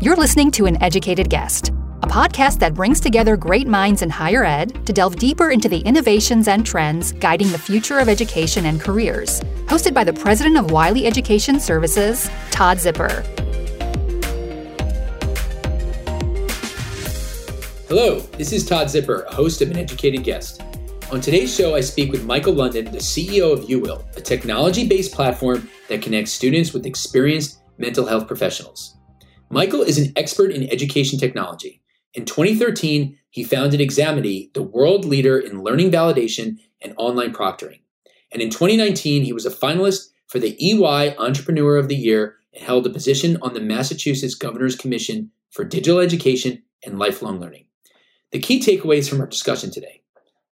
You're listening to An Educated Guest, a podcast that brings together great minds in higher ed to delve deeper into the innovations and trends guiding the future of education and careers. Hosted by the president of Wiley Education Services, Todd Zipper. Hello, this is Todd Zipper, host of An Educated Guest. On today's show, I speak with Michael London, the CEO of UWill, a technology based platform that connects students with experienced mental health professionals. Michael is an expert in education technology. In 2013, he founded Examity, the world leader in learning validation and online proctoring. And in 2019, he was a finalist for the EY Entrepreneur of the Year and held a position on the Massachusetts Governor's Commission for Digital Education and Lifelong Learning. The key takeaways from our discussion today.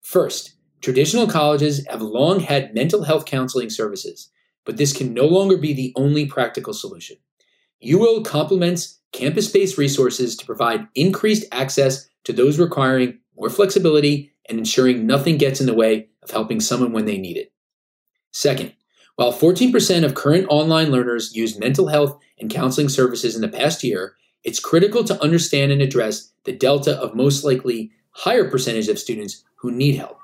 First, traditional colleges have long had mental health counseling services, but this can no longer be the only practical solution. UWill complements campus based resources to provide increased access to those requiring more flexibility and ensuring nothing gets in the way of helping someone when they need it. Second, while 14% of current online learners used mental health and counseling services in the past year, it's critical to understand and address the delta of most likely higher percentage of students who need help.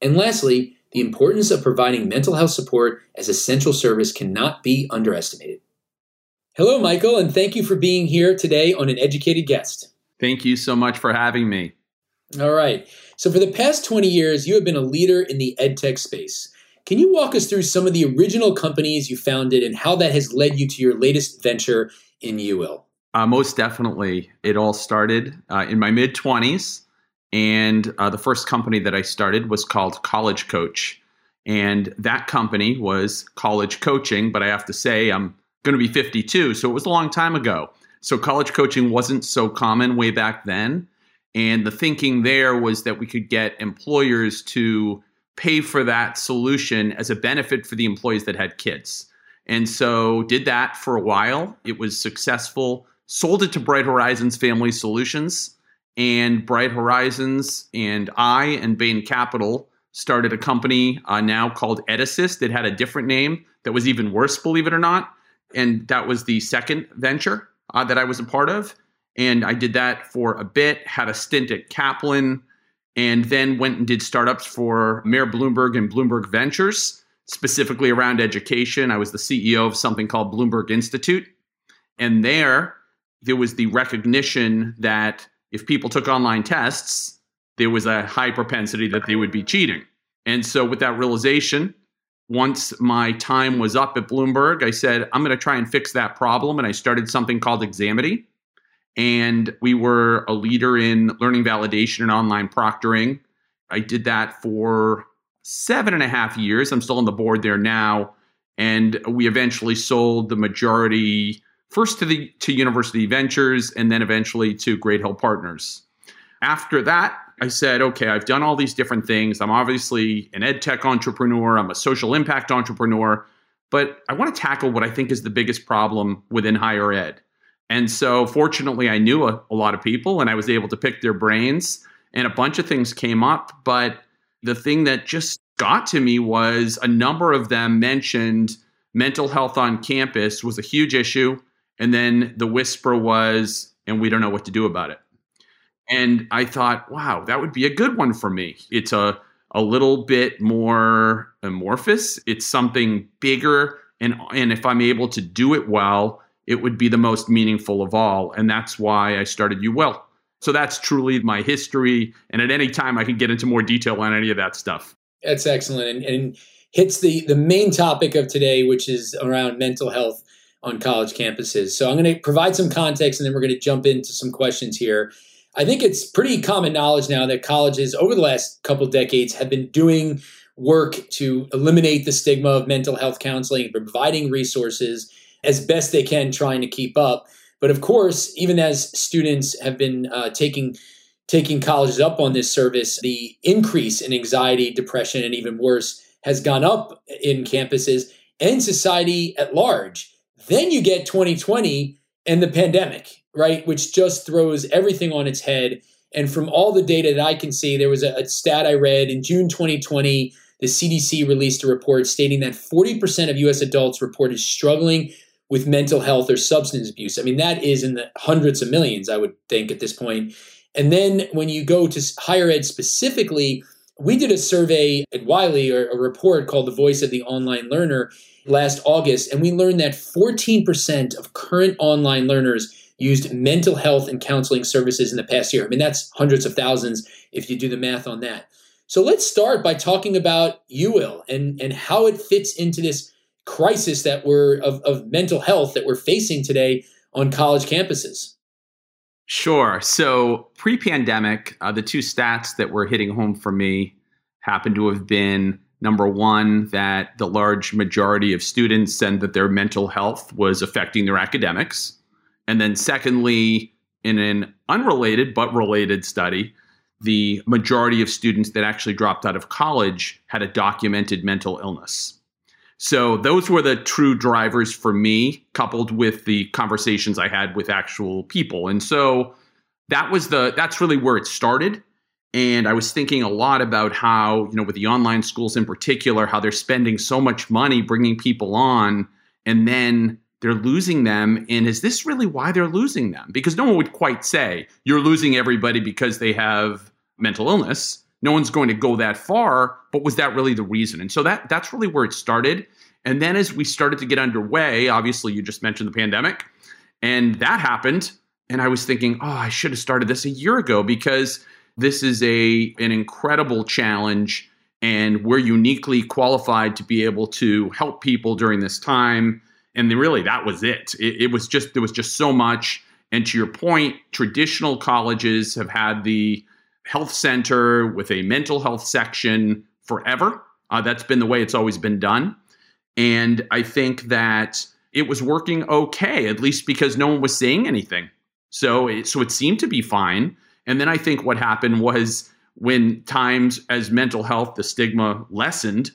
And lastly, the importance of providing mental health support as a central service cannot be underestimated. Hello, Michael, and thank you for being here today on An Educated Guest. Thank you so much for having me. All right. So, for the past 20 years, you have been a leader in the edtech space. Can you walk us through some of the original companies you founded and how that has led you to your latest venture in UWill? Uh, most definitely. It all started uh, in my mid 20s. And uh, the first company that I started was called College Coach. And that company was college coaching, but I have to say, I'm going to be 52. So it was a long time ago. So college coaching wasn't so common way back then. And the thinking there was that we could get employers to pay for that solution as a benefit for the employees that had kids. And so did that for a while. It was successful. Sold it to Bright Horizons Family Solutions. And Bright Horizons and I and Bain Capital started a company uh, now called EdAssist. that had a different name that was even worse, believe it or not and that was the second venture uh, that I was a part of. And I did that for a bit, had a stint at Kaplan, and then went and did startups for Mayor Bloomberg and Bloomberg Ventures, specifically around education. I was the CEO of something called Bloomberg Institute. And there, there was the recognition that if people took online tests, there was a high propensity that they would be cheating. And so, with that realization, once my time was up at Bloomberg, I said, I'm going to try and fix that problem. And I started something called Examity. And we were a leader in learning validation and online proctoring. I did that for seven and a half years. I'm still on the board there now. And we eventually sold the majority first to the to University Ventures and then eventually to Great Hill Partners. After that, I said, okay, I've done all these different things. I'm obviously an ed tech entrepreneur, I'm a social impact entrepreneur, but I want to tackle what I think is the biggest problem within higher ed. And so, fortunately, I knew a, a lot of people and I was able to pick their brains, and a bunch of things came up. But the thing that just got to me was a number of them mentioned mental health on campus was a huge issue. And then the whisper was, and we don't know what to do about it. And I thought, wow, that would be a good one for me. It's a a little bit more amorphous. It's something bigger, and and if I'm able to do it well, it would be the most meaningful of all. And that's why I started UWill. So that's truly my history. And at any time, I can get into more detail on any of that stuff. That's excellent, and, and hits the the main topic of today, which is around mental health on college campuses. So I'm going to provide some context, and then we're going to jump into some questions here. I think it's pretty common knowledge now that colleges over the last couple decades have been doing work to eliminate the stigma of mental health counseling, providing resources as best they can, trying to keep up. But of course, even as students have been uh, taking taking colleges up on this service, the increase in anxiety, depression, and even worse has gone up in campuses and society at large. Then you get 2020 and the pandemic right? Which just throws everything on its head. And from all the data that I can see, there was a, a stat I read in June 2020. The CDC released a report stating that 40% of US adults reported struggling with mental health or substance abuse. I mean, that is in the hundreds of millions, I would think, at this point. And then when you go to higher ed specifically, we did a survey at Wiley or a report called The Voice of the Online Learner last August, and we learned that 14% of current online learners used mental health and counseling services in the past year. I mean, that's hundreds of thousands if you do the math on that. So let's start by talking about UWill and, and how it fits into this crisis that we're of, of mental health that we're facing today on college campuses. Sure. So pre pandemic, uh, the two stats that were hitting home for me happened to have been number one, that the large majority of students said that their mental health was affecting their academics. And then, secondly, in an unrelated but related study, the majority of students that actually dropped out of college had a documented mental illness. So those were the true drivers for me, coupled with the conversations I had with actual people. And so that was the that's really where it started. And I was thinking a lot about how, you know, with the online schools in particular, how they're spending so much money bringing people on and then they're losing them. And is this really why they're losing them? Because no one would quite say you're losing everybody because they have mental illness no one's going to go that far but was that really the reason and so that that's really where it started and then as we started to get underway obviously you just mentioned the pandemic and that happened and i was thinking oh i should have started this a year ago because this is a an incredible challenge and we're uniquely qualified to be able to help people during this time and really that was it. it it was just there was just so much and to your point traditional colleges have had the health center with a mental health section forever. Uh, that's been the way it's always been done. And I think that it was working okay, at least because no one was saying anything. So it, so it seemed to be fine. And then I think what happened was when times as mental health, the stigma lessened,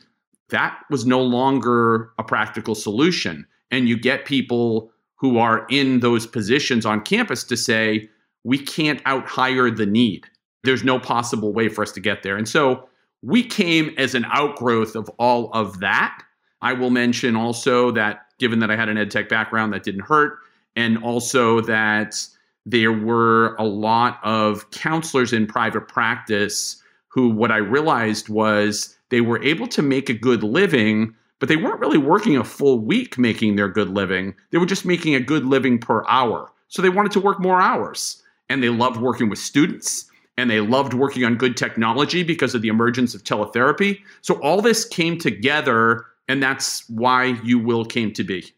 that was no longer a practical solution. And you get people who are in those positions on campus to say, we can't out hire the need there's no possible way for us to get there. And so we came as an outgrowth of all of that. I will mention also that given that I had an ed tech background, that didn't hurt. And also that there were a lot of counselors in private practice who, what I realized was they were able to make a good living, but they weren't really working a full week making their good living. They were just making a good living per hour. So they wanted to work more hours. And they loved working with students and they loved working on good technology because of the emergence of teletherapy. So all this came together, and that's why UWill came to be.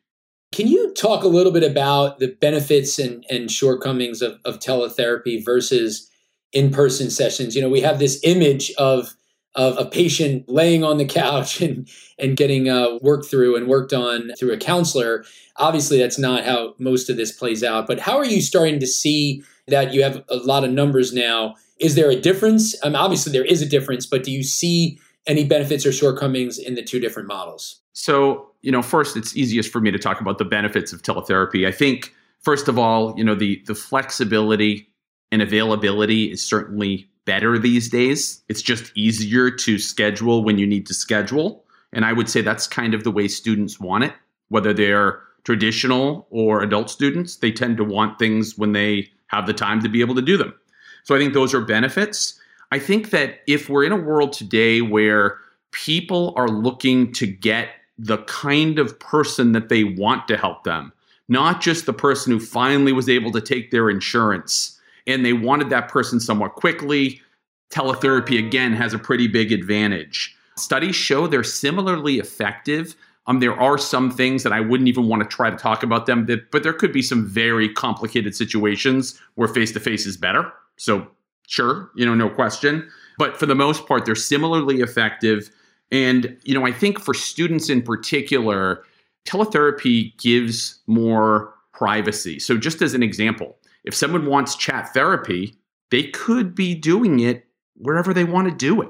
Can you talk a little bit about the benefits and, and shortcomings of, of teletherapy versus in person sessions? You know, we have this image of of a patient laying on the couch and and getting uh, worked through and worked on through a counselor. Obviously, that's not how most of this plays out. But how are you starting to see that you have a lot of numbers now is there a difference? Um, obviously, there is a difference, but do you see any benefits or shortcomings in the two different models? So, you know, first, it's easiest for me to talk about the benefits of teletherapy. I think, first of all, you know, the the flexibility and availability is certainly better these days. It's just easier to schedule when you need to schedule. And I would say that's kind of the way students want it, whether they're traditional or adult students, they tend to want things when they have the time to be able to do them. So I think those are benefits. I think that if we're in a world today where people are looking to get the kind of person that they want to help them, not just the person who finally was able to take their insurance and they wanted that person somewhat quickly, teletherapy again has a pretty big advantage. Studies show they're similarly effective. Um, there are some things that I wouldn't even want to try to talk about them, but there could be some very complicated situations where face to face is better. So, sure, you know, no question. But for the most part, they're similarly effective. And, you know, I think for students in particular, teletherapy gives more privacy. So, just as an example, if someone wants chat therapy, they could be doing it wherever they want to do it.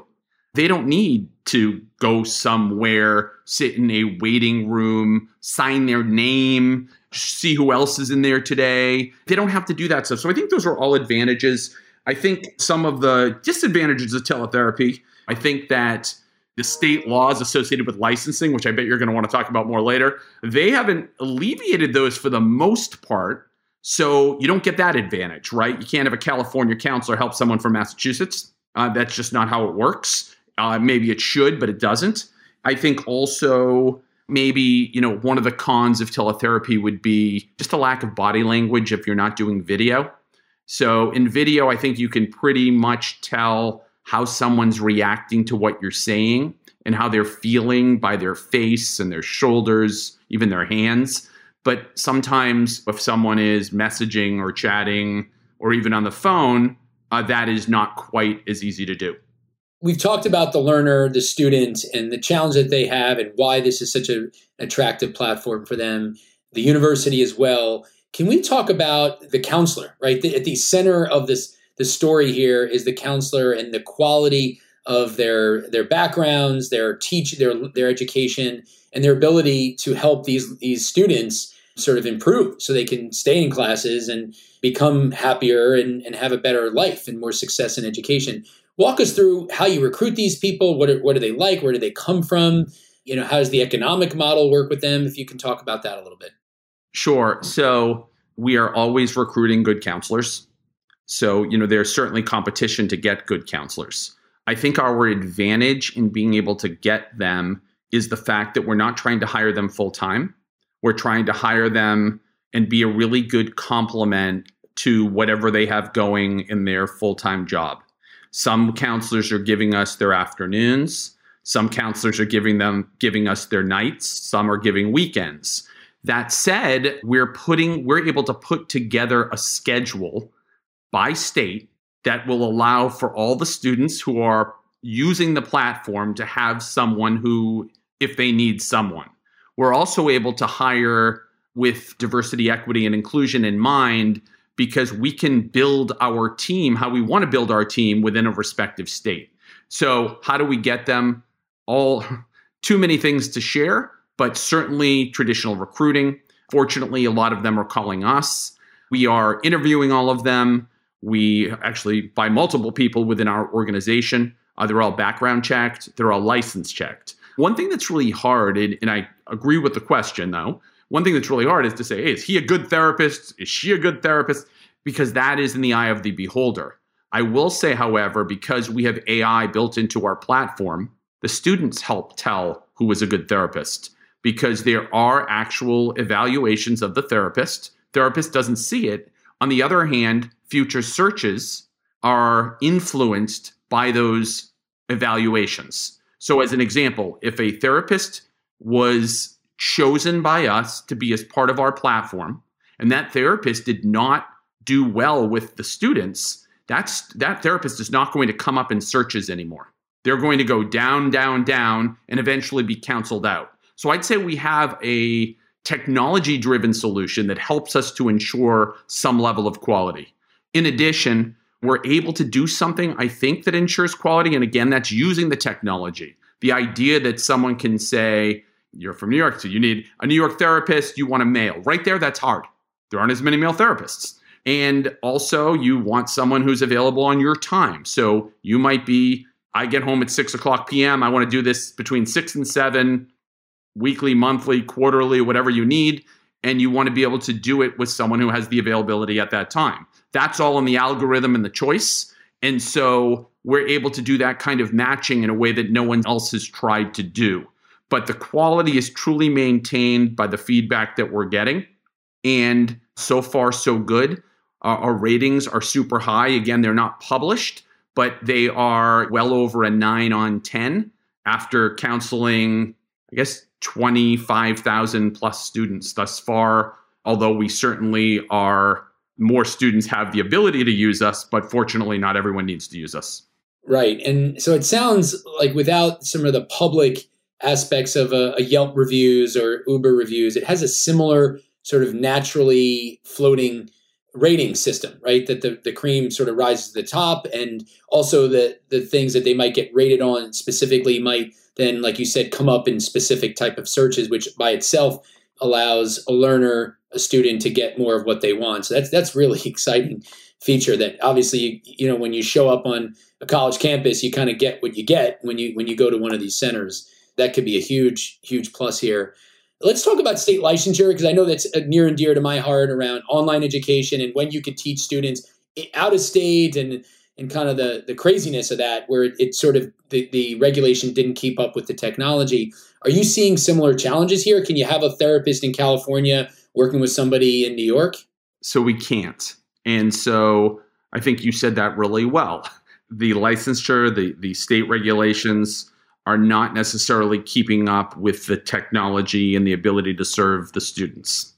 They don't need to go somewhere, sit in a waiting room, sign their name, see who else is in there today. They don't have to do that stuff. So I think those are all advantages. I think some of the disadvantages of teletherapy, I think that the state laws associated with licensing, which I bet you're going to want to talk about more later, they haven't alleviated those for the most part. So you don't get that advantage, right? You can't have a California counselor help someone from Massachusetts. Uh, that's just not how it works. Uh, maybe it should, but it doesn't. I think also maybe you know one of the cons of teletherapy would be just a lack of body language if you're not doing video. So in video, I think you can pretty much tell how someone's reacting to what you're saying and how they're feeling by their face and their shoulders, even their hands. But sometimes if someone is messaging or chatting or even on the phone, uh, that is not quite as easy to do. We've talked about the learner, the student, and the challenge that they have, and why this is such an attractive platform for them, the university as well. Can we talk about the counselor, right? The, at the center of this the story here is the counselor and the quality of their their backgrounds, their teach their their education, and their ability to help these these students sort of improve so they can stay in classes and become happier and, and have a better life and more success in education. Walk us through how you recruit these people. What are, what are they like? Where do they come from? You know, how does the economic model work with them? If you can talk about that a little bit. Sure. So we are always recruiting good counselors. So, you know, there's certainly competition to get good counselors. I think our advantage in being able to get them is the fact that we're not trying to hire them full time. We're trying to hire them and be a really good complement to whatever they have going in their full time job. Some counselors are giving us their afternoons. Some counselors are giving them giving us their nights. Some are giving weekends. That said, we're putting we're able to put together a schedule by state that will allow for all the students who are using the platform to have someone who, if they need someone. We're also able to hire with diversity, equity, and inclusion in mind because we can build our team how we want to build our team within a respective state. So, how do we get them? All too many things to share, but certainly traditional recruiting. Fortunately, a lot of them are calling us. We are interviewing all of them. We actually by multiple people within our organization. Uh, they're all background checked. They're all license checked. One thing that's really hard, and, and I agree with the question though, one thing that's really hard is to say, hey, is he a good therapist? Is she a good therapist? Because that is in the eye of the beholder. I will say, however, because we have AI built into our platform, the students help tell who is a good therapist because there are actual evaluations of the therapist. Therapist doesn't see it. On the other hand, future searches are influenced by those evaluations. So, as an example, if a therapist was chosen by us to be as part of our platform, and that therapist did not do well with the students, that's that therapist is not going to come up in searches anymore. They're going to go down, down, down, and eventually be canceled out. So I'd say we have a technology driven solution that helps us to ensure some level of quality. In addition, we're able to do something I think that ensures quality. And again, that's using the technology. The idea that someone can say, you're from New York, so you need a New York therapist, you want a male. Right there, that's hard. There aren't as many male therapists. And also, you want someone who's available on your time. So you might be, I get home at six o'clock PM. I want to do this between six and seven, weekly, monthly, quarterly, whatever you need. And you want to be able to do it with someone who has the availability at that time. That's all in the algorithm and the choice. And so we're able to do that kind of matching in a way that no one else has tried to do. But the quality is truly maintained by the feedback that we're getting. And so far, so good. Uh, our ratings are super high. Again, they're not published, but they are well over a nine on 10 after counseling, I guess, 25,000 plus students thus far. Although we certainly are more students have the ability to use us, but fortunately, not everyone needs to use us. Right. And so it sounds like without some of the public aspects of a, a, Yelp reviews or Uber reviews, it has a similar sort of naturally floating rating system, right? That the, the cream sort of rises to the top and also the, the things that they might get rated on specifically might then, like you said, come up in specific type of searches, which by itself allows a learner, a student to get more of what they want. So that's that's really exciting feature that obviously you, you know when you show up on a college campus you kind of get what you get when you when you go to one of these centers. That could be a huge huge plus here. Let's talk about state licensure because i know that's uh, near and dear to my heart around online education and when you could teach students out of state and and kind of the the craziness of that where it, it sort of the, the regulation didn't keep up with the technology. Are you seeing similar challenges here? Can you have a therapist in california working with somebody in new york so we can't and so I think you said that really well. The licensure, the, the state regulations are not necessarily keeping up with the technology and the ability to serve the students.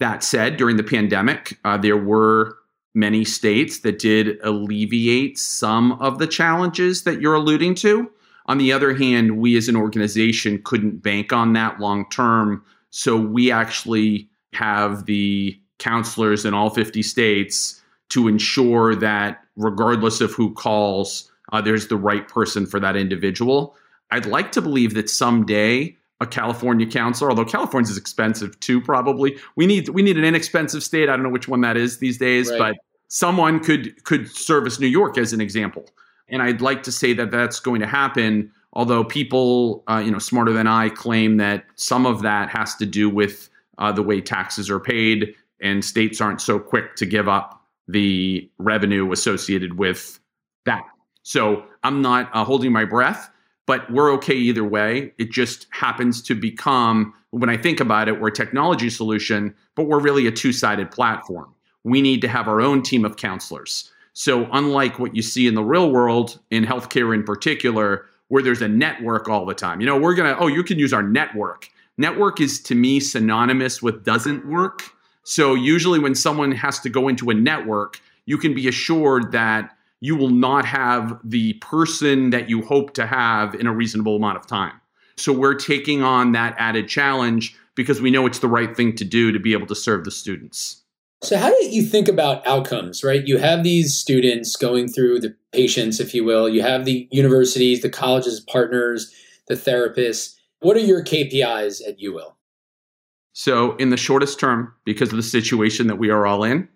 That said, during the pandemic, uh, there were many states that did alleviate some of the challenges that you're alluding to. On the other hand, we as an organization couldn't bank on that long term. So we actually have the counselors in all 50 states to ensure that regardless of who calls, uh, there's the right person for that individual. I'd like to believe that someday a California counselor, although California is expensive too, probably we need we need an inexpensive state. I don't know which one that is these days, right. but someone could could service New York as an example. And I'd like to say that that's going to happen. Although people, uh, you know, smarter than I claim that some of that has to do with uh, the way taxes are paid and states aren't so quick to give up the revenue associated with that. So I'm not uh, holding my breath, but we're okay either way. It just happens to become, when I think about it, we're a technology solution, but we're really a two sided platform. We need to have our own team of counselors. So, unlike what you see in the real world, in healthcare in particular, where there's a network all the time, you know, we're going to, oh, you can use our network. Network is to me synonymous with doesn't work. So usually when someone has to go into a network, you can be assured that you will not have the person that you hope to have in a reasonable amount of time. So we're taking on that added challenge because we know it's the right thing to do to be able to serve the students. So, how do you think about outcomes, right? You have these students going through the patients, if you will. You have the universities, the colleges, partners, the therapists. What are your KPIs at UWill? So, in the shortest term, because of the situation that we are all in,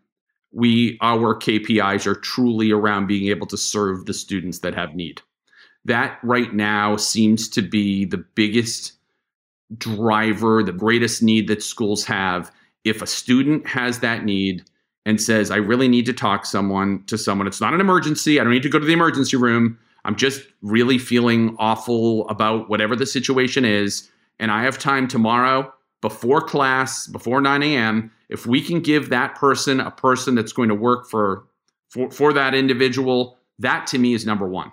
we our KPIs are truly around being able to serve the students that have need. That right now seems to be the biggest driver, the greatest need that schools have. If a student has that need and says, I really need to talk someone to someone, it's not an emergency. I don't need to go to the emergency room. I'm just really feeling awful about whatever the situation is. And I have time tomorrow before class, before 9 a.m., if we can give that person a person that's going to work for, for, for that individual, that to me is number one.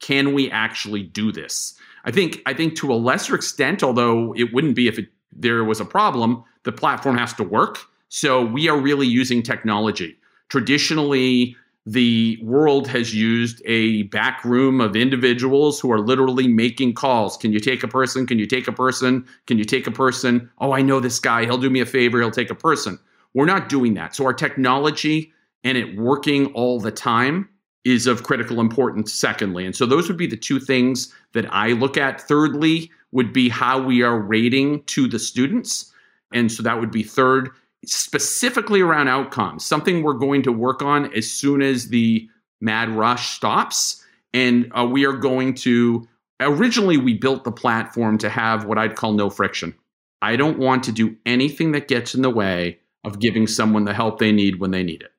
Can we actually do this? I think I think to a lesser extent, although it wouldn't be if it, there was a problem, the platform has to work. So we are really using technology. Traditionally, the world has used a back room of individuals who are literally making calls. Can you take a person? Can you take a person? Can you take a person? Oh, I know this guy. He'll do me a favor. He'll take a person. We're not doing that. So our technology and it working all the time is of critical importance, secondly. And so those would be the two things that I look at. Thirdly, would be how we are rating to the students. And so that would be third specifically around outcomes, something we're going to work on as soon as the mad rush stops. And uh, we are going to, originally, we built the platform to have what I'd call no friction. I don't want to do anything that gets in the way of giving someone the help they need when they need it.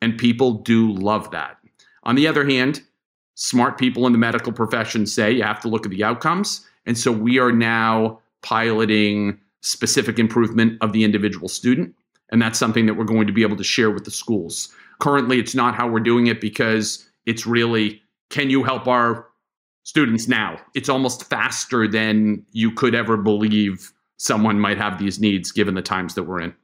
And people do love that. On the other hand, smart people in the medical profession say you have to look at the outcomes. And so we are now piloting specific improvement of the individual student. And that's something that we're going to be able to share with the schools. Currently, it's not how we're doing it because it's really can you help our students now? It's almost faster than you could ever believe someone might have these needs given the times that we're in.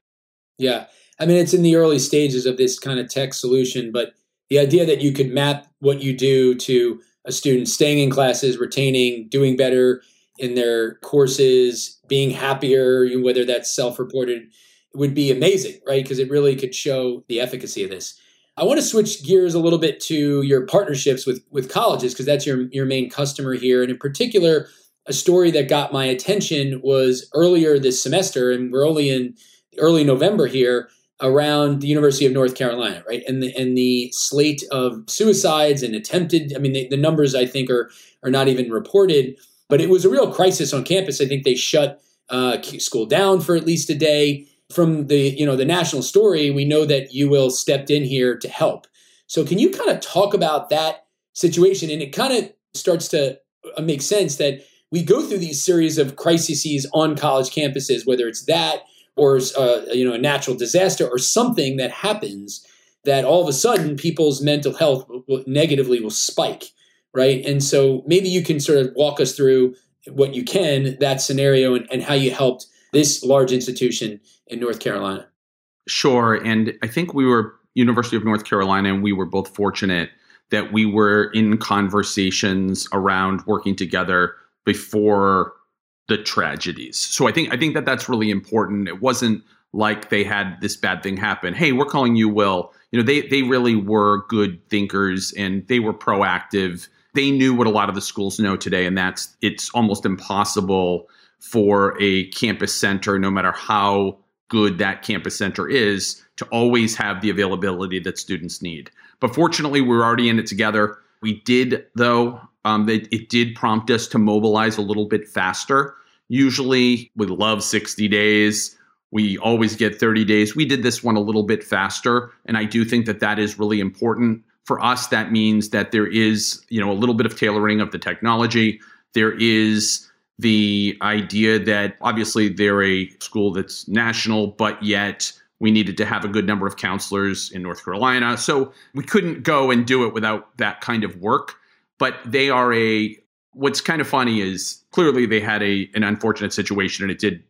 Yeah. I mean, it's in the early stages of this kind of tech solution, but the idea that you could map what you do to a student staying in classes, retaining, doing better in their courses, being happier, whether that's self reported would be amazing, right? Because it really could show the efficacy of this. I want to switch gears a little bit to your partnerships with with colleges because that's your your main customer here, and in particular, a story that got my attention was earlier this semester, and we're only in early November here. around the University of North Carolina, right? And the and the slate of suicides and attempted. I mean, the, the numbers I think are are not even reported, but it was a real crisis on campus. I think they shut uh, school down for at least a day. From the you know the national story, we know that UWill stepped in here to help. So can you kind of talk about that situation? And it kind of starts to uh, make sense that we go through these series of crises on college campuses, whether it's that or uh, you know a natural disaster or something that happens that all of a sudden people's mental health will, negatively will spike, right? And so maybe you can sort of walk us through what you can that scenario and, and how you helped this large institution in North Carolina. Sure, and I think we were University of North Carolina, and we were both fortunate that we were in conversations around working together before the tragedies. So I think I think that that's really important. It wasn't like they had this bad thing happen. Hey, we're calling UWill. You know, they they really were good thinkers and they were proactive. They knew what a lot of the schools know today, and that's it's almost impossible for a campus center, no matter how good that campus center is, to always have the availability that students need. But fortunately, we're already in it together. We did, though, um, it, it did prompt us to mobilize a little bit faster. Usually, we love 60 days. We always get 30 days. We did this one a little bit faster, and I do think that that is really important. For us, that means that there is, you know, a little bit of tailoring of the technology. There is the idea that obviously they're a school that's national, but yet we needed to have a good number of counselors in North Carolina. So we couldn't go and do it without that kind of work but they are a what's kind of funny is clearly they had a an unfortunate situation and it did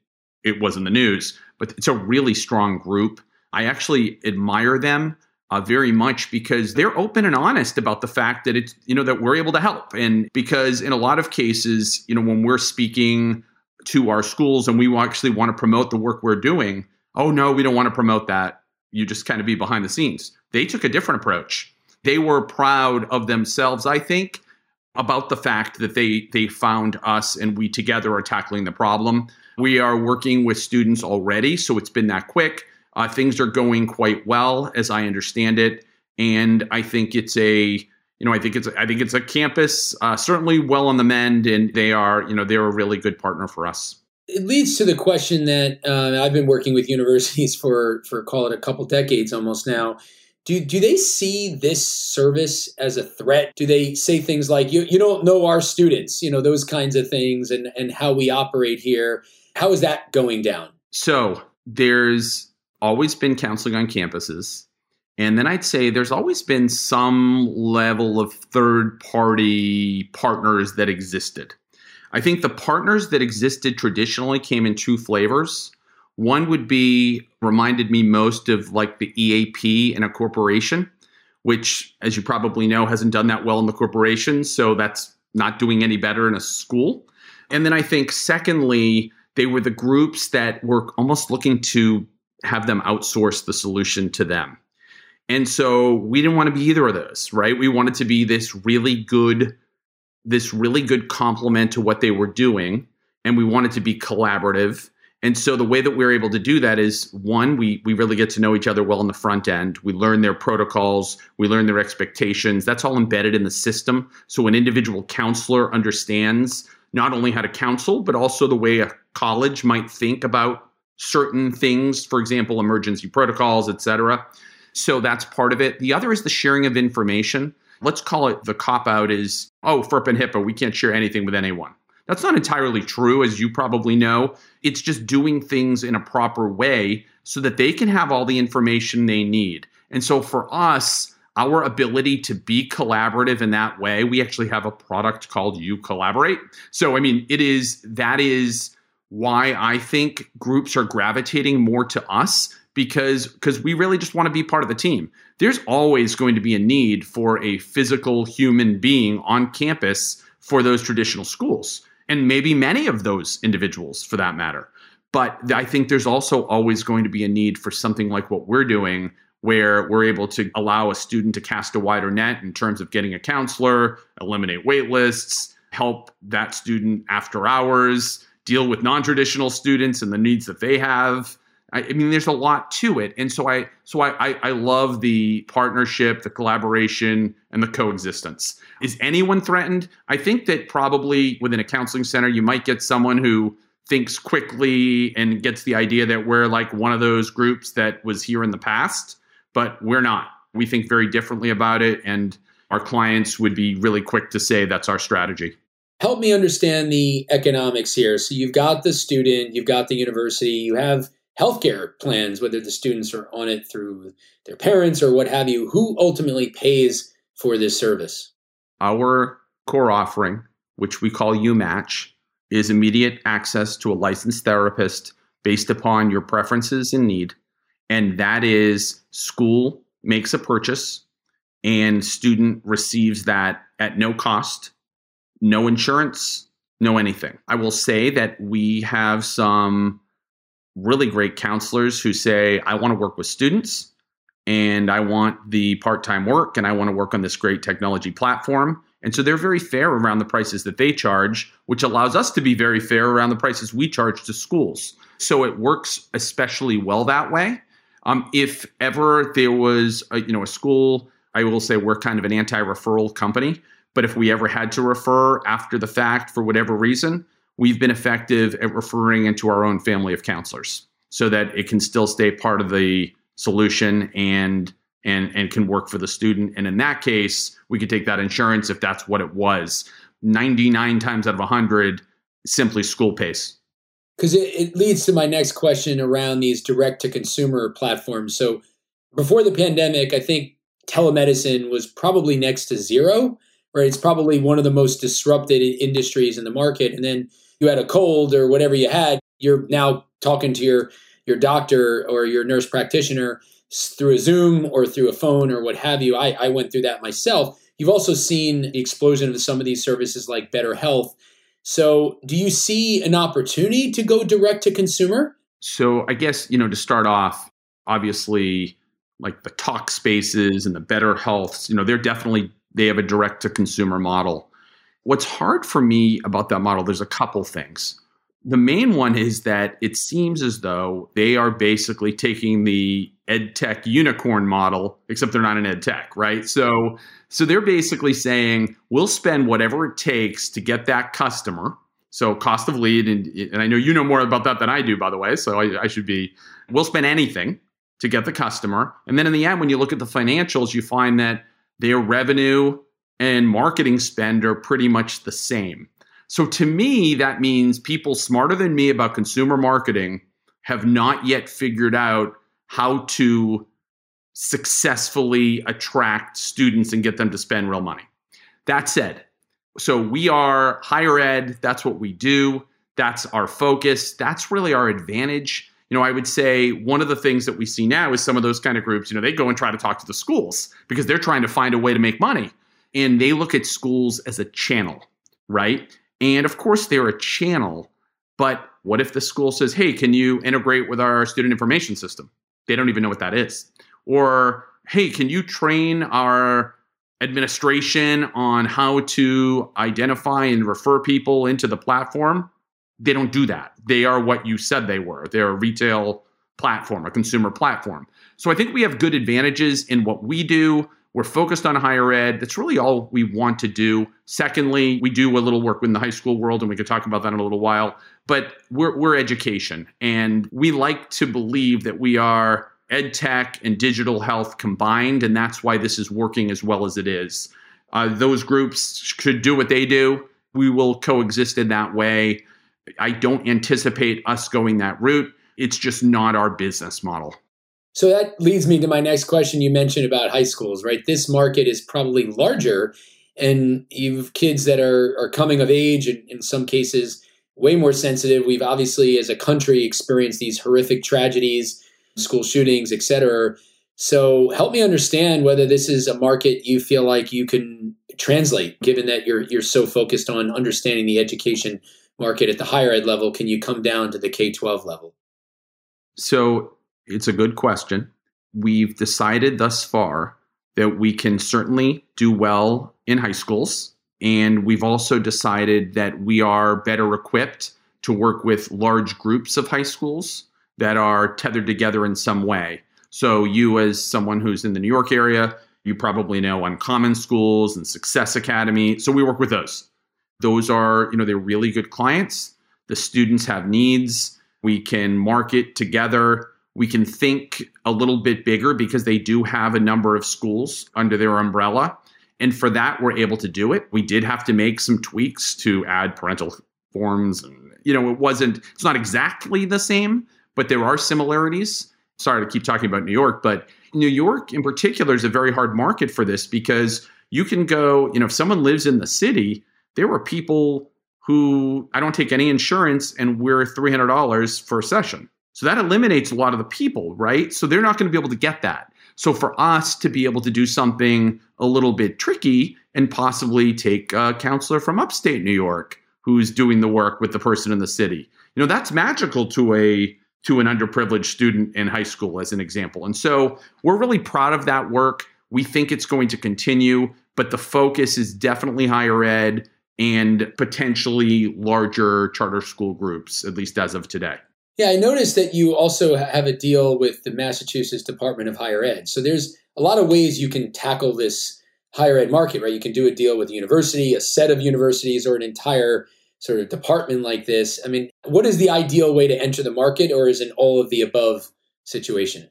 it was in the news but it's a really strong group i actually admire them uh, very much because they're open and honest about the fact that it's you know that we're able to help and because in a lot of cases you know when we're speaking to our schools and we actually want to promote the work we're doing oh no we don't want to promote that you just kind of be behind the scenes they took a different approach they were proud of themselves, I think, about the fact that they they found us and we together are tackling the problem. We are working with students already, so it's been that quick. Uh, things are going quite well, as I understand it, and I think it's a you know I think it's I think it's a campus uh, certainly well on the mend, and they are you know they're a really good partner for us. It leads to the question that uh, I've been working with universities for for call it a couple decades almost now do do they see this service as a threat? Do they say things like you you don't know our students, you know, those kinds of things and and how we operate here? How is that going down? So, there's always been counseling on campuses. And then I'd say there's always been some level of third party partners that existed. I think the partners that existed traditionally came in two flavors. One would be reminded me most of like the EAP in a corporation, which, as you probably know, hasn't done that well in the corporation. So that's not doing any better in a school. And then I think, secondly, they were the groups that were almost looking to have them outsource the solution to them. And so we didn't want to be either of those, right? We wanted to be this really good, this really good complement to what they were doing. And we wanted to be collaborative and so the way that we're able to do that is one, we we really get to know each other well in the front end. We learn their protocols, we learn their expectations. That's all embedded in the system. So an individual counselor understands not only how to counsel, but also the way a college might think about certain things, for example, emergency protocols, et cetera. So that's part of it. The other is the sharing of information. Let's call it the cop out is, oh, FERPA and HIPAA, we can't share anything with anyone. That's not entirely true, as you probably know. It's just doing things in a proper way so that they can have all the information they need. And so for us, our ability to be collaborative in that way, we actually have a product called UCollaborate. So, I mean, it is that is why I think groups are gravitating more to us because because we really just want to be part of the team. There's always going to be a need for a physical human being on campus for those traditional schools and maybe many of those individuals for that matter. But I think there's also always going to be a need for something like what we're doing, where we're able to allow a student to cast a wider net in terms of getting a counselor, eliminate wait lists, help that student after hours, deal with non traditional students and the needs that they have. I, I mean, there's a lot to it, and so I so I, I I love the partnership, the collaboration, and the coexistence. Is anyone threatened? I think that probably within a counseling center, you might get someone who thinks quickly and gets the idea that we're like one of those groups that was here in the past, but we're not. We think very differently about it, and our clients would be really quick to say that's our strategy. Help me understand the economics here. So you've got the student, you've got the university, you have healthcare plans, whether the students are on it through their parents or what have you. Who ultimately pays for this service? Our core offering, which we call UMatch, is immediate access to a licensed therapist based upon your preferences and need. And that is school makes a purchase and student receives that at no cost, no insurance, no anything. I will say that we have some really great counselors who say, I want to work with students and I want the part time work and I want to work on this great technology platform. And so they're very fair around the prices that they charge, which allows us to be very fair around the prices we charge to schools. So it works especially well that way. Um, if ever there was, a, you know, a school, I will say we're kind of an anti-referral company. But if we ever had to refer after the fact for whatever reason, we've been effective at referring into our own family of counselors so that it can still stay part of the solution and and and can work for the student. And in that case, we could take that insurance if that's what it was. 99 times out of 100, simply school pace Because it, it leads to my next question around these direct to consumer platforms. So before the pandemic, I think telemedicine was probably next to zero, right? It's probably one of the most disrupted industries in the market. And then you had a cold or whatever you had, you're now talking to your your doctor or your nurse practitioner through a Zoom or through a phone or what have you. I, I went through that myself. You've also seen the explosion of some of these services like BetterHelp. So, do you see an opportunity to go direct to consumer? So, I guess, you know, to start off, obviously, like the Talkspaces and the BetterHelp, you know, they're definitely, they have a direct to consumer model. What's hard for me about that model, there's a couple things. The main one is that it seems as though they are basically taking the ed tech unicorn model, except they're not an ed tech, right? So, so they're basically saying we'll spend whatever it takes to get that customer. So cost of lead, and, and I know you know more about that than I do, by the way. So I, I should be. We'll spend anything to get the customer, and then in the end, when you look at the financials, you find that their revenue and marketing spend are pretty much the same. So to me, that means people smarter than me about consumer marketing have not yet figured out how to successfully attract students and get them to spend real money. That said, so we are higher ed, that's what we do, that's our focus, that's really our advantage. You know, I would say one of the things that we see now is some of those kind of groups, you know, they go and try to talk to the schools because they're trying to find a way to make money. And they look at schools as a channel, right? And of course, they're a channel, but what if the school says, hey, can you integrate with our student information system? They don't even know what that is. Or, hey, can you train our administration on how to identify and refer people into the platform? They don't do that. They are what you said they were. They're a retail platform, a consumer platform. So I think we have good advantages in what we do. We're focused on higher ed. That's really all we want to do. Secondly, we do a little work in the high school world, and we could talk about that in a little while. But we're, we're education, and we like to believe that we are ed tech and digital health combined, and that's why this is working as well as it is. Uh, those groups should do what they do. We will coexist in that way. I don't anticipate us going that route. It's just not our business model. So that leads me to my next question you mentioned about high schools, right? This market is probably larger, and you've kids that are, are coming of age, and in some cases, way more sensitive. We've obviously, as a country, experienced these horrific tragedies, school shootings, etc. So help me understand whether this is a market you feel like you can translate, given that you're you're so focused on understanding the education market at the higher ed level. Can you come down to the K twelve level? So it's a good question. We've decided thus far that we can certainly do well in high schools. And we've also decided that we are better equipped to work with large groups of high schools that are tethered together in some way. So, you, as someone who's in the New York area, you probably know Uncommon Schools and Success Academy. So, we work with those. Those are, you know, they're really good clients. The students have needs. We can market together. We can think a little bit bigger because they do have a number of schools under their umbrella. And for that, we're able to do it. We did have to make some tweaks to add parental forms. And, you know, it wasn't, it's not exactly the same, but there are similarities. Sorry to keep talking about New York, but New York in particular is a very hard market for this because you can go, you know, if someone lives in the city, there were people who I don't take any insurance and we're $300 for a session. So that eliminates a lot of the people, right? So they're not going to be able to get that. So for us to be able to do something a little bit tricky and possibly take a counselor from upstate New York who's doing the work with the person in the city, you know, that's magical to a to an underprivileged student in high school as an example. And so we're really proud of that work. We think it's going to continue, but the focus is definitely higher ed and potentially larger charter school groups, at least as of today. Yeah, I noticed that you also have a deal with the Massachusetts Department of Higher Ed. So there's a lot of ways you can tackle this higher ed market, right? You can do a deal with a university, a set of universities, or an entire sort of department like this. I mean, what is the ideal way to enter the market, or is it all of the above situation?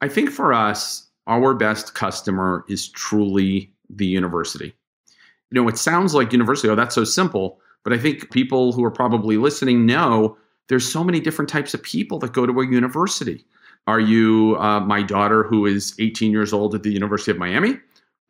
I think for us, our best customer is truly the university. You know, it sounds like university, oh, that's so simple. But I think people who are probably listening know there's so many different types of people that go to a university. Are you uh, my daughter who is 18 years old at the University of Miami?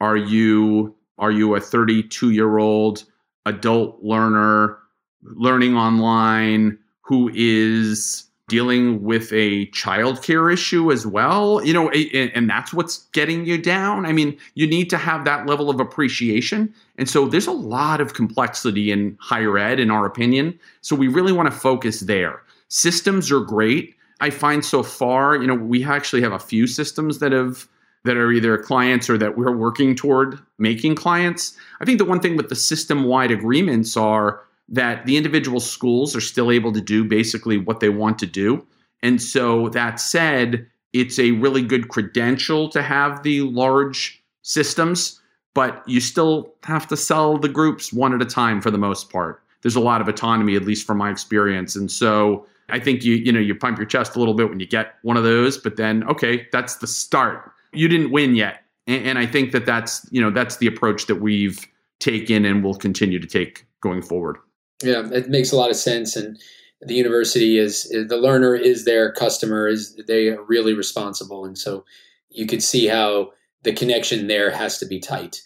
Are you are you a 32 year old adult learner learning online who is dealing with a childcare issue as well you know and that's what's getting you down. I mean you need to have that level of appreciation. And so there's a lot of complexity in higher ed in our opinion. So we really want to focus there. Systems are great. I find so far you know we actually have a few systems that have that are either clients or that we're working toward making clients. I think the one thing with the system wide agreements are that the individual schools are still able to do basically what they want to do. And so that said, it's a really good credential to have the large systems, but you still have to sell the groups one at a time for the most part. There's a lot of autonomy, at least from my experience. And so I think you, you know, you pump your chest a little bit when you get one of those, but then, okay, that's the start. You didn't win yet. And, and I think that that's, you know, that's the approach that we've taken and will continue to take going forward. Yeah, it makes a lot of sense. And the university is, the learner is their customer, is they are really responsible. And so you could see how the connection there has to be tight.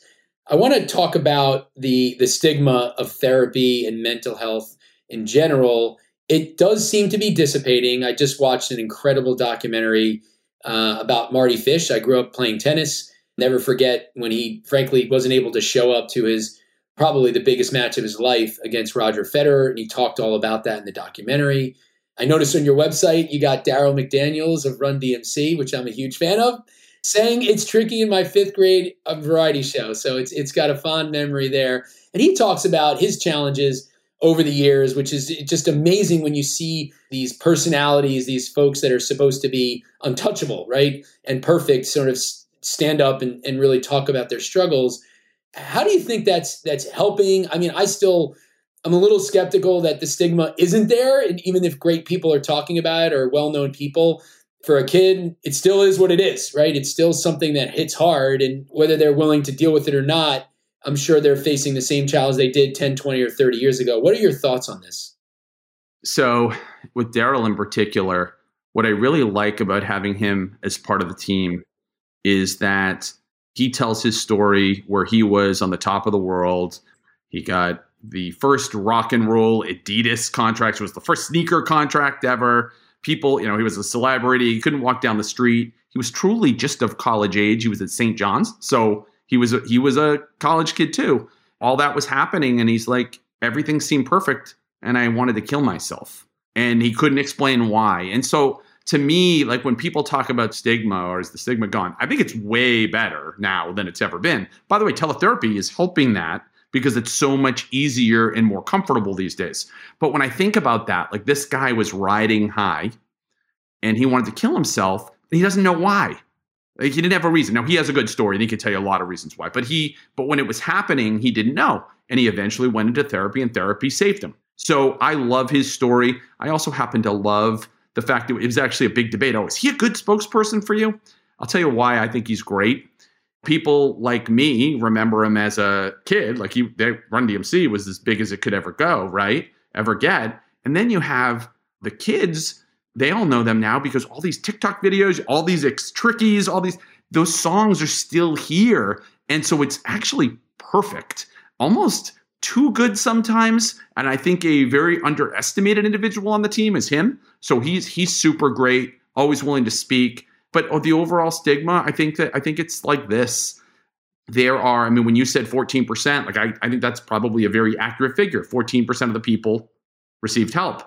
I want to talk about the the stigma of therapy and mental health in general. It does seem to be dissipating. I just watched an incredible documentary uh, about Mardy Fish. I grew up playing tennis. Never forget when he, frankly, wasn't able to show up to his probably the biggest match of his life against Roger Federer. And he talked all about that in the documentary. I noticed on your website you got Darryl McDaniels of Run DMC, which I'm a huge fan of, saying it's tricky in my fifth grade variety show. So it's it's got a fond memory there. And he talks about his challenges over the years, which is just amazing when you see these personalities, these folks that are supposed to be untouchable, right? And perfect sort of stand up and, and really talk about their struggles how do you think that's that's helping? I mean, I still I'm a little skeptical that the stigma isn't there, and even if great people are talking about it or well-known people, for a kid, it still is what it is, right? It's still something that hits hard, and whether they're willing to deal with it or not, I'm sure they're facing the same challenge they did 10, 20, or 30 years ago. What are your thoughts on this? So, with Darryl in particular, what I really like about having him as part of the team is that he tells his story where he was on the top of the world. He got the first rock and roll Adidas contract, was the first sneaker contract ever. People, you know, he was a celebrity. He couldn't walk down the street. He was truly just of college age. He was at St. John's, so he was a, he was a college kid too. All that was happening, and he's like, everything seemed perfect, and I wanted to kill myself, and he couldn't explain why. And so to me, like when people talk about stigma or is the stigma gone, I think it's way better now than it's ever been. By the way, teletherapy is helping that because it's so much easier and more comfortable these days. But when I think about that, like this guy was riding high and he wanted to kill himself, and he doesn't know why. Like, he didn't have a reason. Now he has a good story, and he could tell you a lot of reasons why. But he, but when it was happening, he didn't know, and he eventually went into therapy, and therapy saved him. So I love his story. I also happen to love the fact that it was actually a big debate. Oh, is he a good spokesperson for you? I'll tell you why I think he's great. People like me remember him as a kid. Like he, they, Run DMC was as big as it could ever go, right? Ever get. And then you have the kids. They all know them now because all these TikTok videos, all these trickies, all these those songs are still here, and so it's actually perfect. Almost too good sometimes. And I think a very underestimated individual on the team is him. So he's he's super great, always willing to speak. But oh, the overall stigma, I think that I think it's like this. There are, I mean, when you said 14%, like I, I think that's probably a very accurate figure. 14% of the people received help.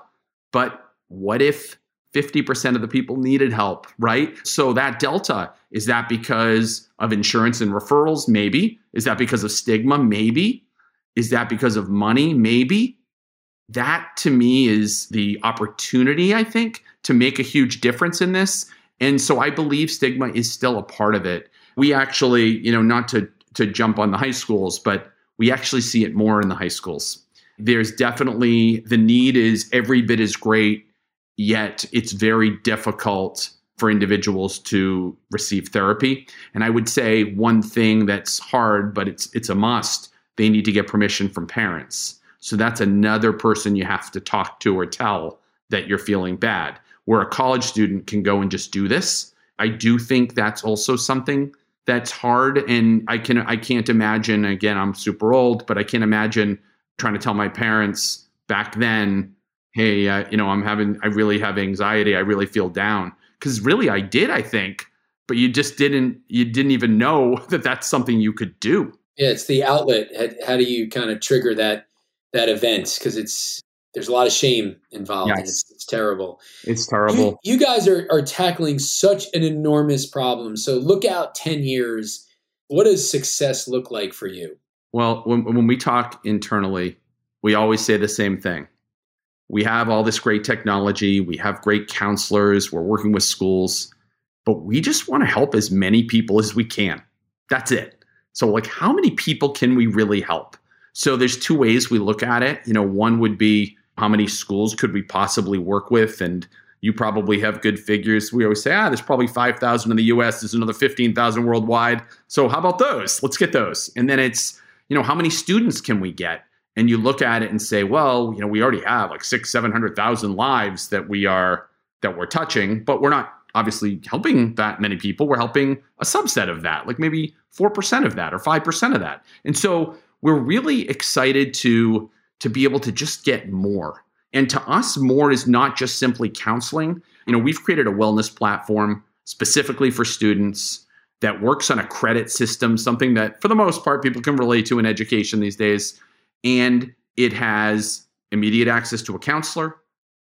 But what if 50% of the people needed help, right? So that delta, is that because of insurance and referrals? Maybe. Is that because of stigma? Maybe. Is that because of money? Maybe. That to me is the opportunity, I think, to make a huge difference in this. And so I believe stigma is still a part of it. We actually, you know, not to to jump on the high schools, but we actually see it more in the high schools. There's definitely the need is every bit as great, yet it's very difficult for individuals to receive therapy. And I would say one thing that's hard, but it's it's a must, they need to get permission from parents. So that's another person you have to talk to or tell that you're feeling bad. Where a college student can go and just do this. I do think that's also something that's hard and I can I can't imagine again I'm super old but I can't imagine trying to tell my parents back then hey uh, you know I'm having I really have anxiety I really feel down. Cuz really I did I think but you just didn't you didn't even know that that's something you could do. Yeah it's the outlet. How do you kind of trigger that that event because it's there's a lot of shame involved. Yes. It's, it's, terrible. It's terrible. You, you guys are, are tackling such an enormous problem. So look out 10 years. What does success look like for you? Well, when, when we talk internally, we always say the same thing. We have all this great technology, we have great counselors, we're working with schools, but we just want to help as many people as we can. That's it. So, like, how many people can we really help? So, there's two ways we look at it. You know, one would be how many schools could we possibly work with? And you probably have good figures. We always say, ah, there's probably 5,000 in the US, there's another 15,000 worldwide. So how about those? Let's get those. And then it's, you know, how many students can we get? And you look at it and say, well, you know, we already have like six, 700,000 lives that we are, that we're touching, but we're not obviously helping that many people. We're helping a subset of that, like maybe 4% of that or 5% of that. And so we're really excited to to be able to just get more. And to us, more is not just simply counseling. You know, we've created a wellness platform specifically for students that works on a credit system, something that for the most part people can relate to in education these days. And it has immediate access to a counselor.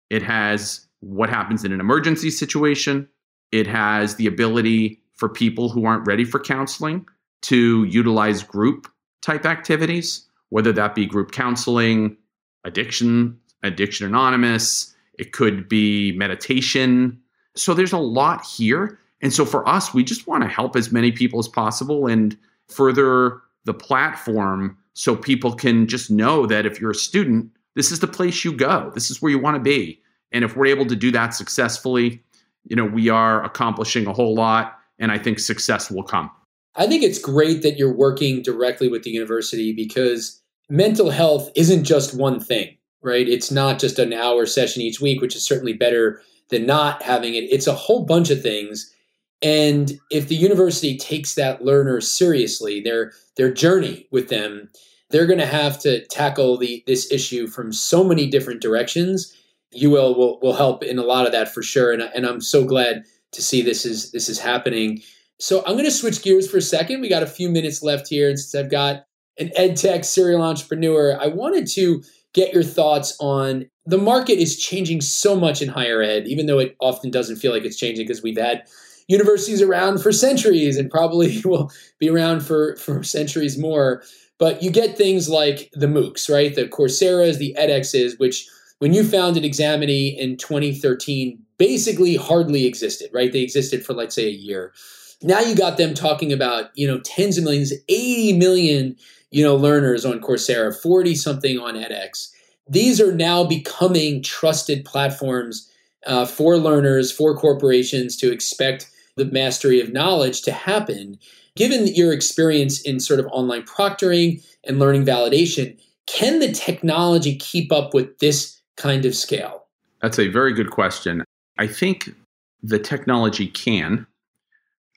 It has what happens in an emergency situation. It has the ability for people who aren't ready for counseling to utilize group type activities whether that be group counseling, addiction, Addiction Anonymous, it could be meditation. So there's a lot here. And so for us, we just want to help as many people as possible and further the platform so people can just know that if you're a student, this is the place you go. This is where you want to be. And if we're able to do that successfully, you know, we are accomplishing a whole lot and I think success will come. I think it's great that you're working directly with the university because mental health isn't just one thing, right? It's not just an hour session each week, which is certainly better than not having it. It's a whole bunch of things. And if the university takes that learner seriously, their their journey with them, they're going to have to tackle the this issue from so many different directions. UWill will help in a lot of that for sure. And, and I'm so glad to see this is this is happening. So I'm going to switch gears for a second. We got a few minutes left here, and since I've got an ed tech serial entrepreneur, I wanted to get your thoughts on the market is changing so much in higher ed, even though it often doesn't feel like it's changing because we've had universities around for centuries and probably will be around for, for centuries more. But you get things like the MOOCs, right? The Coursera's, the edX's, which when you founded Examity in 2013 basically hardly existed, right? They existed for, let's say, a year. Now you got them talking about, you know, tens of millions, 80 million, you know, learners on Coursera, 40 something on edX. These are now becoming trusted platforms uh, for learners, for corporations to expect the mastery of knowledge to happen. Given your experience in sort of online proctoring and learning validation, can the technology keep up with this kind of scale? That's a very good question. I think the technology can.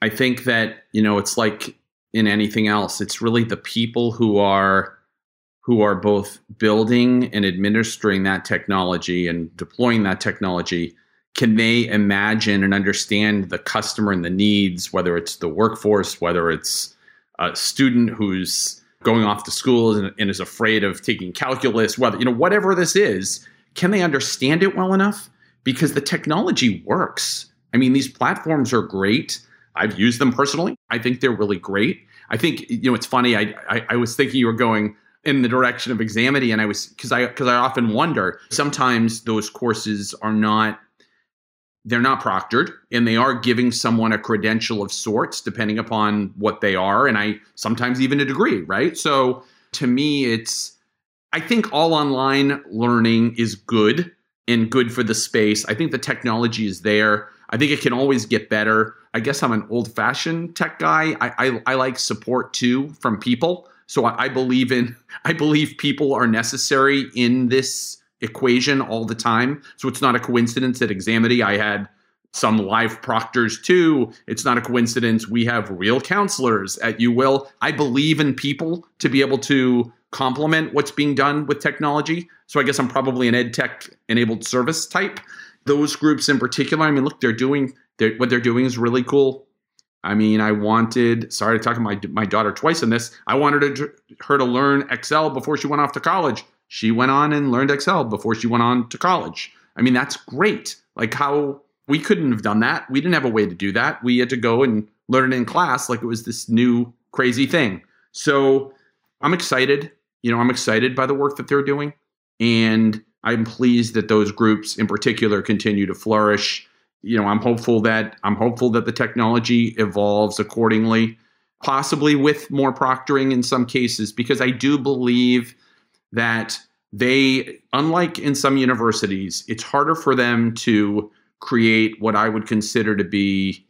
I think that, you know, it's like in anything else, it's really the people who are who are both building and administering that technology and deploying that technology can they imagine and understand the customer and the needs whether it's the workforce whether it's a student who's going off to school and, and is afraid of taking calculus whether you know whatever this is can they understand it well enough? Because the technology works. I mean these platforms are great i've used them personally. I think they're really great. I think you know it's funny i i, I was thinking you were going in the direction of examity and i was because i because i often wonder sometimes those courses are not they're not proctored and they are giving someone a credential of sorts depending upon what they are and i sometimes even a degree right? So to me it's i think all online learning is good and good for the space. I think the technology is there i think it can always get better i guess i'm an old fashioned tech guy i, I, I like support too from people so I, I believe in i believe people are necessary in this equation all the time. So it's not a coincidence that Examity, I had some live proctors too. It's not a coincidence we have real counselors at UWill. I believe in people to be able to complement what's being done with technology. So I guess I'm probably an ed tech enabled service type. Those groups in particular, I mean, look, they're doing they're, what they're doing is really cool. I mean, I wanted, sorry to talk to my, my daughter twice in this. I wanted her to learn Excel before she went off to college. She went on and learned Excel before she went on to college. I mean, that's great. Like how we couldn't have done that. We didn't have a way to do that. We had to go and learn it in class like it was this new crazy thing. So I'm excited. You know, I'm excited by the work that they're doing. And I'm pleased that those groups in particular continue to flourish. You know, I'm hopeful that I'm hopeful that the technology evolves accordingly, possibly with more proctoring in some cases, because I do believe that they, unlike in some universities, it's harder for them to create what I would consider to be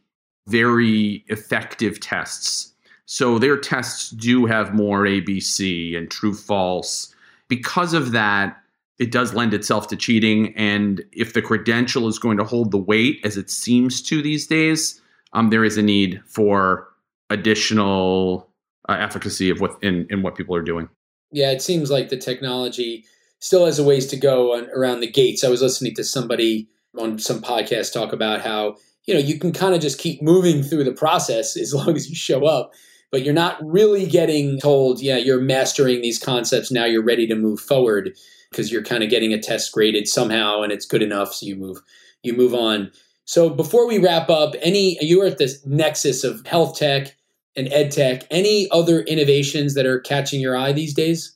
very effective tests. So their tests do have more ABC and true false. Because of that, it does lend itself to cheating. And if the credential is going to hold the weight as it seems to these days, um, there is a need for additional uh, efficacy of what in, in what people are doing yeah, it seems like the technology still has a ways to go on, around the gates. I was listening to somebody on some podcast talk about how you know you can kind of just keep moving through the process as long as you show up but you're not really getting told yeah you're mastering these concepts now you're ready to move forward because you're kind of getting a test graded somehow and it's good enough so you move you move on so before we wrap up any you are at this nexus of health tech and ed tech. Any other innovations that are catching your eye these days?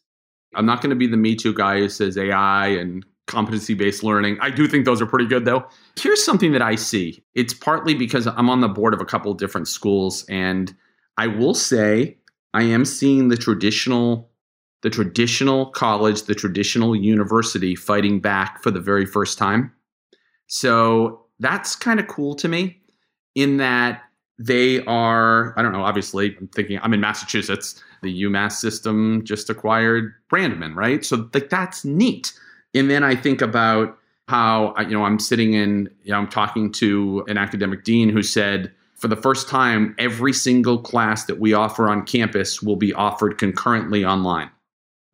I'm not going to be the Me Too guy who says AI and competency based learning. I do think those are pretty good though. Here's something that I see. It's partly because I'm on the board of a couple of different schools and I will say I am seeing the traditional the traditional college, the traditional university fighting back for the very first time. So that's kind of cool to me in that they are, I don't know, obviously, I'm thinking I'm in Massachusetts. The UMass system just acquired Brandman, right? So, like, that's neat. And then I think about how, you know, I'm sitting in, you know, I'm talking to an academic dean who said, for the first time, every single class that we offer on campus will be offered concurrently online.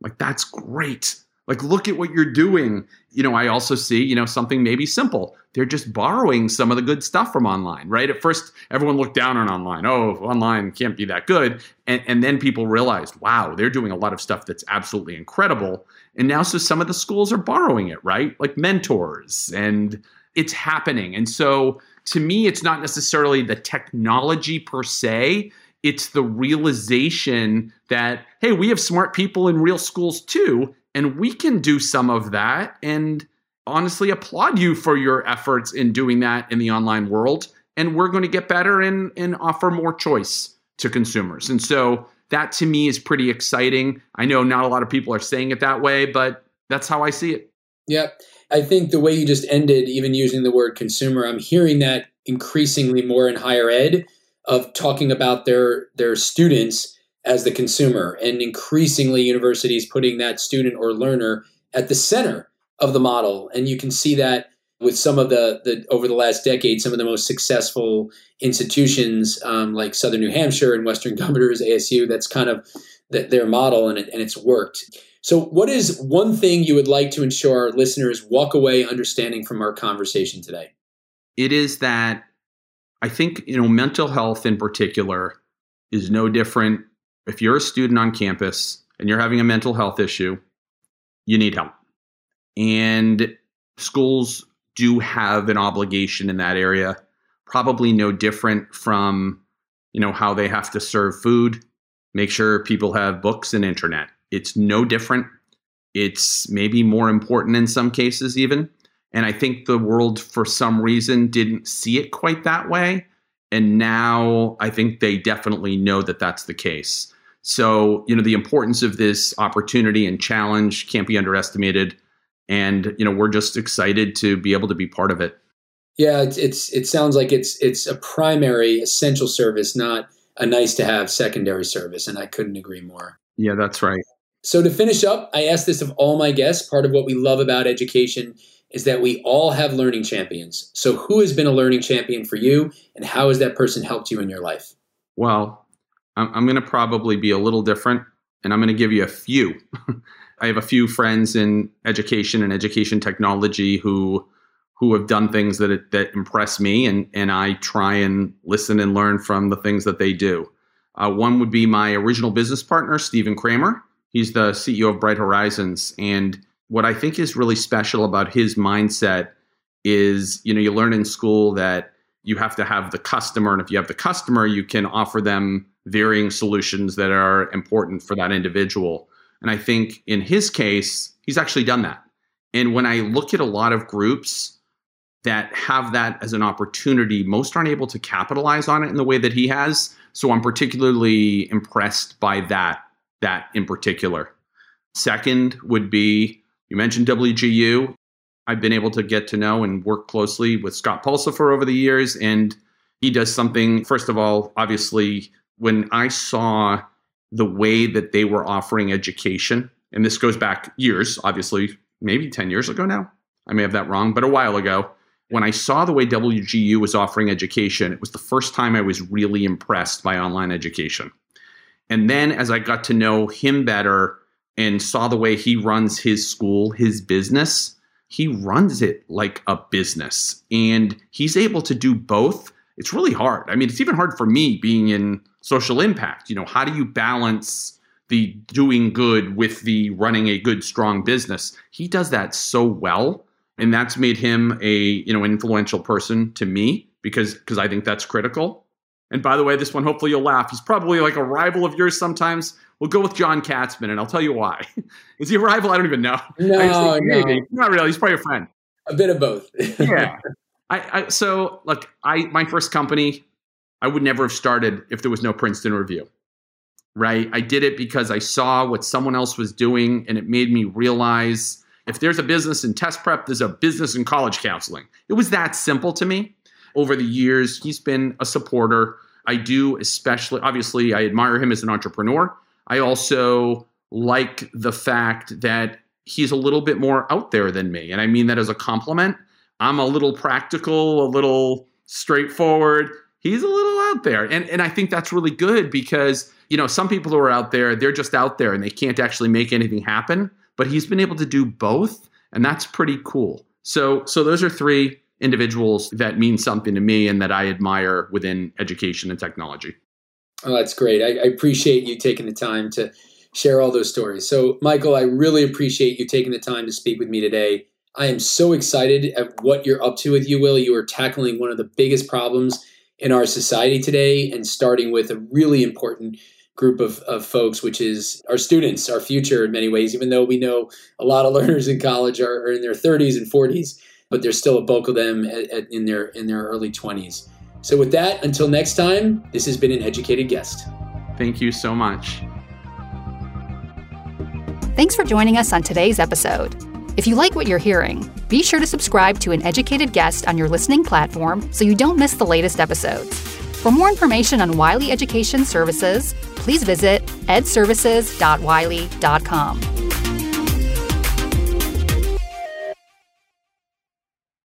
Like, that's great. Like, look at what you're doing. You know, I also see, you know, something maybe simple. They're just borrowing some of the good stuff from online, right? At first, everyone looked down on online. Oh, online can't be that good. And, and then people realized, wow, they're doing a lot of stuff that's absolutely incredible. And now, so some of the schools are borrowing it, right? Like mentors, and it's happening. And so, to me, it's not necessarily the technology per se, it's the realization that, hey, we have smart people in real schools too and we can do some of that and honestly applaud you for your efforts in doing that in the online world. And we're going to get better and, and offer more choice to consumers. And so that to me is pretty exciting. I know not a lot of people are saying it that way, but that's how I see it. Yep. I think the way you just ended, even using the word consumer, I'm hearing that increasingly more in higher ed of talking about their their students as the consumer. And increasingly universities putting that student or learner at the center of the model. And you can see that with some of the, the over the last decade some of the most successful institutions um, like southern new hampshire and western governors asu that's kind of the, their model and, it, and it's worked. So what is one thing you would like to ensure our listeners walk away understanding from our conversation today? It is that i think you know mental health in particular is no different if you're a student on campus and you're having a mental health issue you need help and schools do have an obligation in that area, probably no different from you know how they have to serve food, make sure people have books and internet. It's no different. It's maybe more important in some cases even. And I think the world for some reason didn't see it quite that way. And now I think they definitely know that that's the case. So, you know, the importance of this opportunity and challenge can't be underestimated and you know we're just excited to be able to be part of it yeah it's, it's it sounds like it's it's a primary essential service not a nice to have secondary service and i couldn't agree more yeah that's right so to finish up i ask this of all my guests part of what we love about education is that we all have learning champions so who has been a learning champion for you and how has that person helped you in your life well i'm, I'm going to probably be a little different and i'm going to give you a few I have a few friends in education and education technology who who have done things that that impress me, and and I try and listen and learn from the things that they do. Uh, one would be my original business partner, Stephen Kramer. He's the CEO of Bright Horizons, and what I think is really special about his mindset is, you know, you learn in school that you have to have the customer, and if you have the customer, you can offer them varying solutions that are important for that individual. And I think in his case, he's actually done that. And when I look at a lot of groups that have that as an opportunity, most aren't able to capitalize on it in the way that he has. So I'm particularly impressed by that, that in particular. Second would be you mentioned WGU. I've been able to get to know and work closely with Scott Pulsipher over the years. And he does something, first of all, obviously, when I saw the way that they were offering education. And this goes back years, obviously, maybe 10 years ago now. I may have that wrong, but a while ago. When I saw the way WGU was offering education, it was the first time I was really impressed by online education. And then as I got to know him better and saw the way he runs his school, his business, he runs it like a business. And he's able to do both. It's really hard. I mean, it's even hard for me being in social impact. You know, how do you balance the doing good with the running a good, strong business? He does that so well. And that's made him a, you know, influential person to me because because I think that's critical. And by the way, this one, hopefully you'll laugh. He's probably like a rival of yours sometimes. We'll go with John Katzman, and I'll tell you why. Is he a rival? I don't even know. No, no. Not really. He's probably a friend. A bit of both. yeah. I, I, so look, I my first company I would never have started if there was no Princeton review. Right? I did it because I saw what someone else was doing and it made me realize if there's a business in test prep, there's a business in college counseling. It was that simple to me. Over the years, he's been a supporter. I do, especially, obviously, I admire him as an entrepreneur. I also like the fact that he's a little bit more out there than me. And I mean that as a compliment. I'm a little practical, a little straightforward he's a little out there. And and I think that's really good because, you know, some people who are out there, they're just out there and they can't actually make anything happen, but he's been able to do both and that's pretty cool. So so those are three individuals that mean something to me and that I admire within education and technology. Oh, that's great. I, I appreciate you taking the time to share all those stories. So, Michael, I really appreciate you taking the time to speak with me today. I am so excited at what you're up to with UWill. You are tackling one of the biggest problems in our society today and starting with a really important group of, of folks, which is our students, our future in many ways, even though we know a lot of learners in college are, are in their 30s and 40s, but there's still a bulk of them at, at, in their in their early 20s. So with that, until next time, this has been an educated guest. Thank you so much. Thanks for joining us on today's episode. If you like what you're hearing, be sure to subscribe to an educated guest on your listening platform so you don't miss the latest episodes. For more information on Wiley Education Services, please visit edservices.wiley.com.